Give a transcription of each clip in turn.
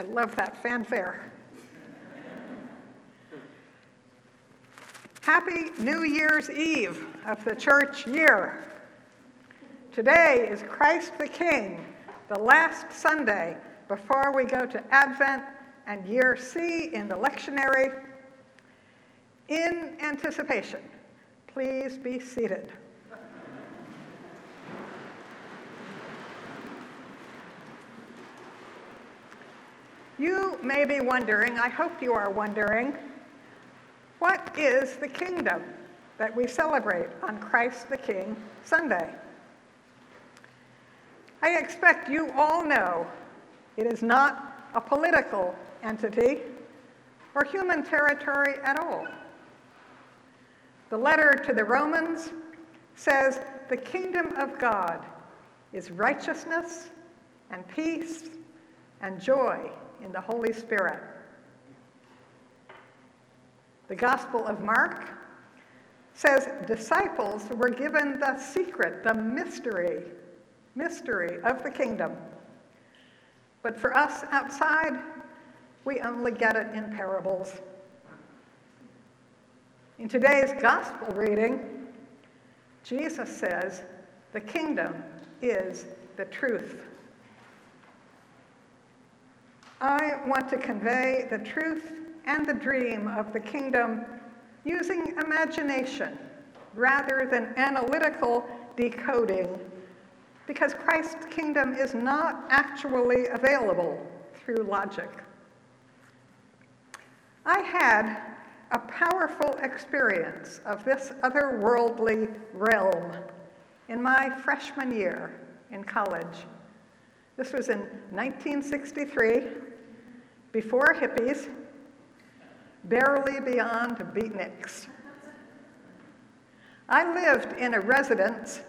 I love that fanfare. Happy New Year's Eve of the church year. Today is Christ the King, the last Sunday before we go to Advent and year C in the lectionary. In anticipation, please be seated. You may be wondering, I hope you are wondering, what is the kingdom that we celebrate on Christ the King Sunday? I expect you all know it is not a political entity or human territory at all. The letter to the Romans says the kingdom of God is righteousness and peace and joy in the Holy Spirit. The Gospel of Mark says disciples were given the secret, the mystery, mystery of the kingdom. But for us outside, we only get it in parables. In today's gospel reading, Jesus says, The kingdom is the truth. I want to convey the truth and the dream of the kingdom using imagination rather than analytical decoding, because Christ's kingdom is not actually available through logic. I had a powerful experience of this otherworldly realm in my freshman year in college. This was in 1963 before hippies, barely beyond beatniks. I lived in a residence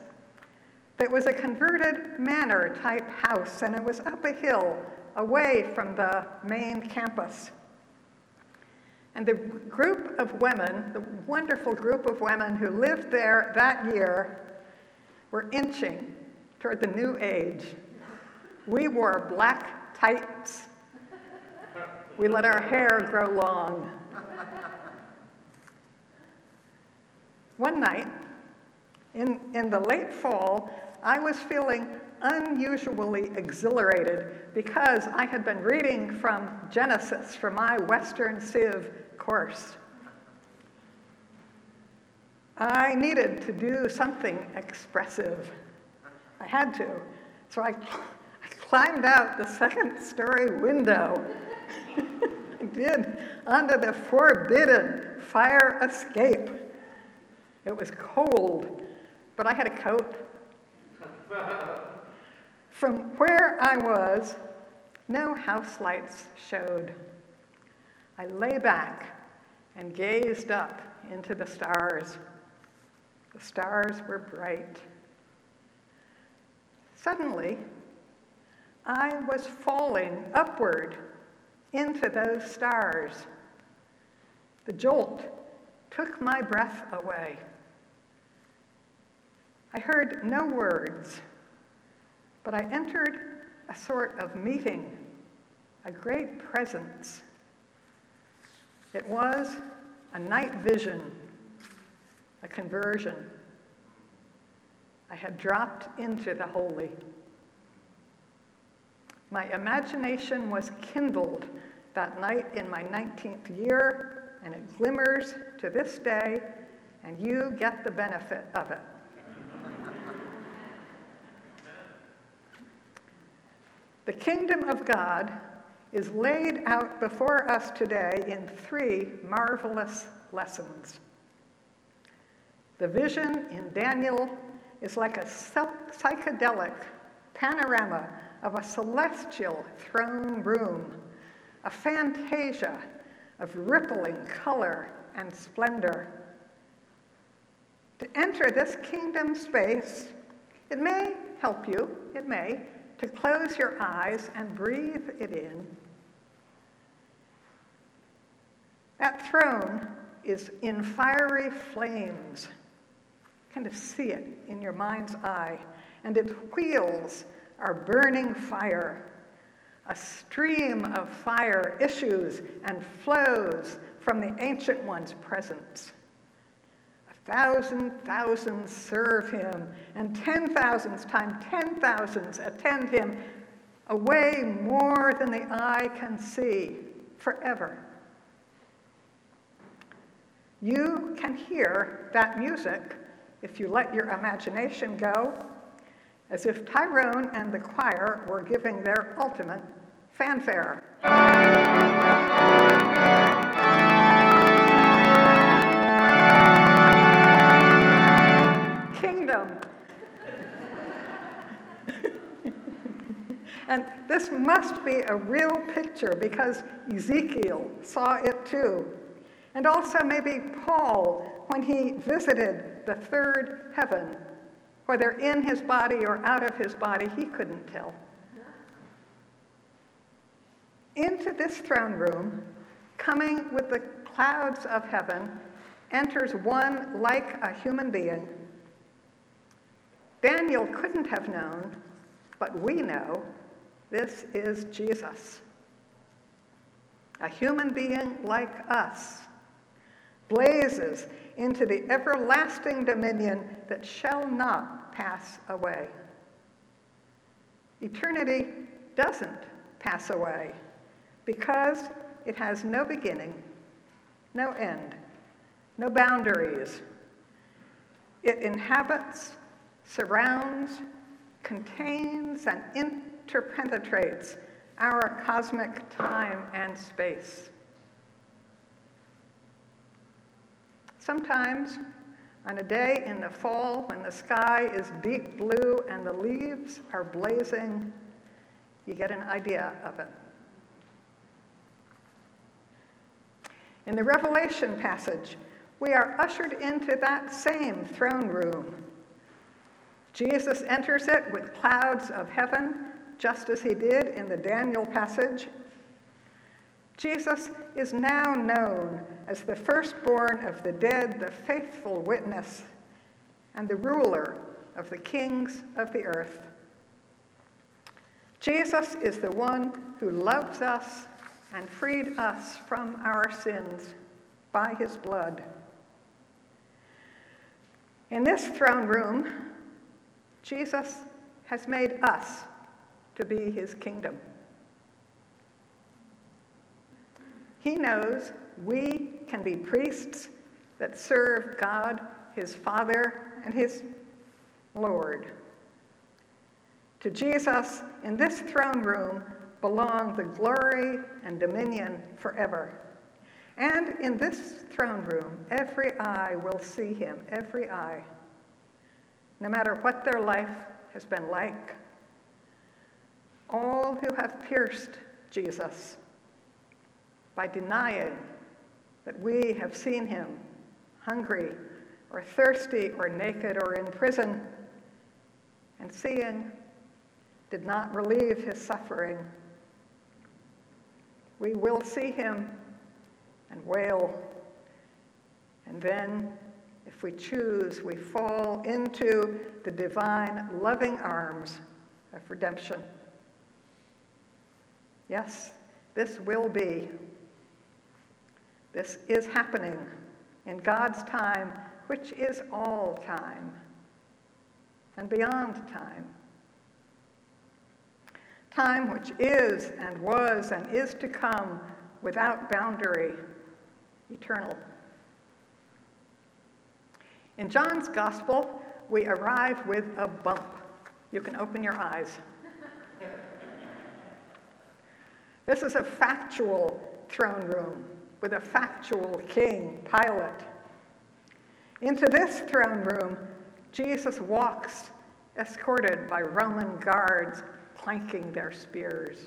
that was a converted manor type house, and it was up a hill away from the main campus. And the group of women, the wonderful group of women who lived there that year, were inching toward the new age. We wore black tights we let our hair grow long. One night, in, in the late fall, I was feeling unusually exhilarated because I had been reading from Genesis for my Western Civ course. I needed to do something expressive. I had to. So I, I climbed out the second story window did, under the forbidden fire escape. It was cold, but I had a coat. From where I was, no house lights showed. I lay back and gazed up into the stars. The stars were bright. Suddenly, I was falling upward into those stars. The jolt took my breath away. I heard no words, but I entered a sort of meeting, a great presence. It was a night vision, a conversion. I had dropped into the holy. My imagination was kindled that night in my 19th year, and it glimmers to this day, and you get the benefit of it. the kingdom of God is laid out before us today in three marvelous lessons. The vision in Daniel is like a psychedelic panorama of a celestial throne room a fantasia of rippling color and splendor. To enter this kingdom space, it may help you, it may, to close your eyes and breathe it in. That throne is in fiery flames. Kind of see it in your mind's eye. And its wheels are burning fire A stream of fire issues and flows from the Ancient One's presence. A thousand thousands serve him, and ten thousands times ten thousands attend him, away more than the eye can see, forever. You can hear that music if you let your imagination go, as if Tyrone and the choir were giving their ultimate fanfare. Kingdom. and this must be a real picture because Ezekiel saw it too. And also maybe Paul when he visited the third heaven, whether in his body or out of his body, he couldn't tell. Into this throne room, coming with the clouds of heaven, enters one like a human being. Daniel couldn't have known, but we know this is Jesus. A human being like us blazes into the everlasting dominion that shall not pass away. Eternity doesn't pass away because it has no beginning, no end, no boundaries. It inhabits, surrounds, contains, and interpenetrates our cosmic time and space. Sometimes, on a day in the fall when the sky is deep blue and the leaves are blazing, you get an idea of it. In the Revelation passage, we are ushered into that same throne room. Jesus enters it with clouds of heaven, just as he did in the Daniel passage Jesus is now known as the firstborn of the dead, the faithful witness, and the ruler of the kings of the earth. Jesus is the one who loves us and freed us from our sins by his blood. In this throne room, Jesus has made us to be his kingdom. He knows we can be priests that serve God, his Father, and his Lord. To Jesus, in this throne room, belong the glory and dominion forever. And in this throne room, every eye will see him, every eye, no matter what their life has been like. All who have pierced Jesus by denying that we have seen him hungry or thirsty or naked or in prison, and seeing did not relieve his suffering. We will see him and wail, and then, if we choose, we fall into the divine loving arms of redemption. Yes, this will be this is happening in God's time, which is all time and beyond time. Time which is and was and is to come without boundary, eternal. In John's Gospel, we arrive with a bump. You can open your eyes. This is a factual throne room with a factual king, Pilate. Into this throne room, Jesus walks, escorted by Roman guards clanking their spears.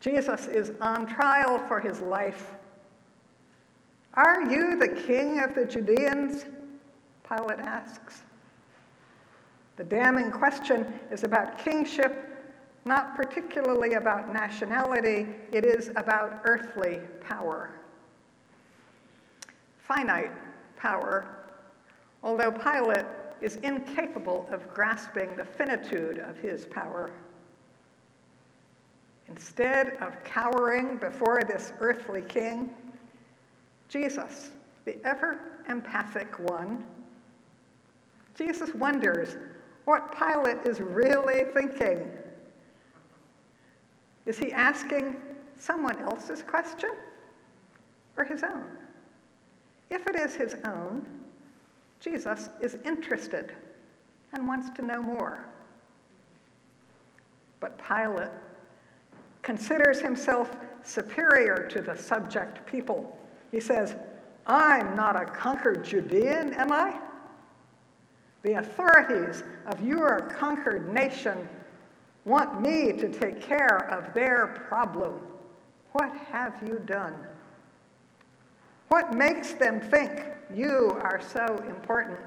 Jesus is on trial for his life. Are you the king of the Judeans? Pilate asks. The damning question is about kingship not particularly about nationality, it is about earthly power. Finite power, although Pilate is incapable of grasping the finitude of his power. Instead of cowering before this earthly king, Jesus, the ever empathic one, Jesus wonders what Pilate is really thinking. Is he asking someone else's question or his own? If it is his own, Jesus is interested and wants to know more. But Pilate considers himself superior to the subject people. He says, I'm not a conquered Judean, am I? The authorities of your conquered nation want me to take care of their problem. What have you done? What makes them think you are so important?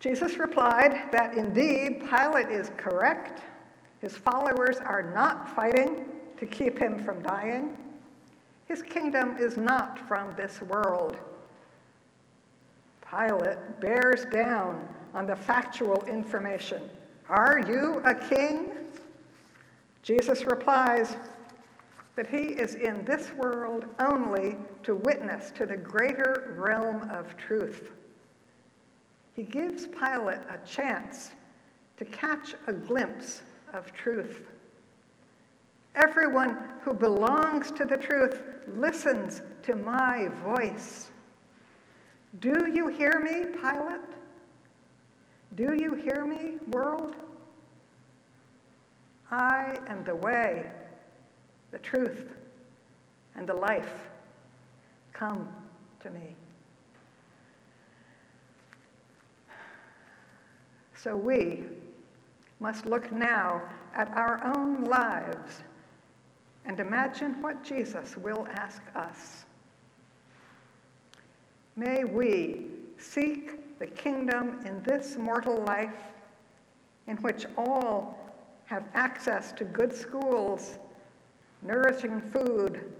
Jesus replied that indeed Pilate is correct. His followers are not fighting to keep him from dying. His kingdom is not from this world. Pilate bears down on the factual information. Are you a king? Jesus replies that he is in this world only to witness to the greater realm of truth. He gives Pilate a chance to catch a glimpse of truth. Everyone who belongs to the truth listens to my voice. Do you hear me, Pilate? Do you hear me, world? I am the way, the truth, and the life. Come to me. So we must look now at our own lives and imagine what Jesus will ask us. May we seek the kingdom in this mortal life in which all have access to good schools, nourishing food,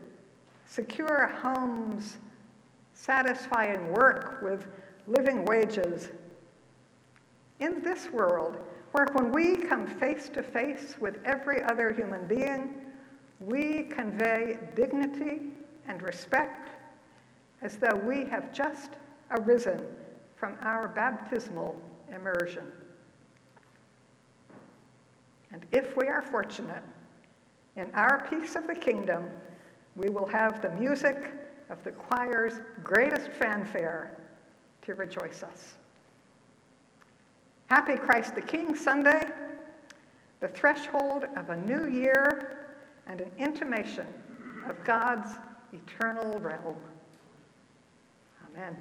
secure homes, satisfying work with living wages. In this world, where when we come face to face with every other human being, we convey dignity and respect as though we have just arisen from our baptismal immersion. And if we are fortunate, in our piece of the kingdom, we will have the music of the choir's greatest fanfare to rejoice us. Happy Christ the King Sunday, the threshold of a new year and an intimation of God's eternal realm. Amen.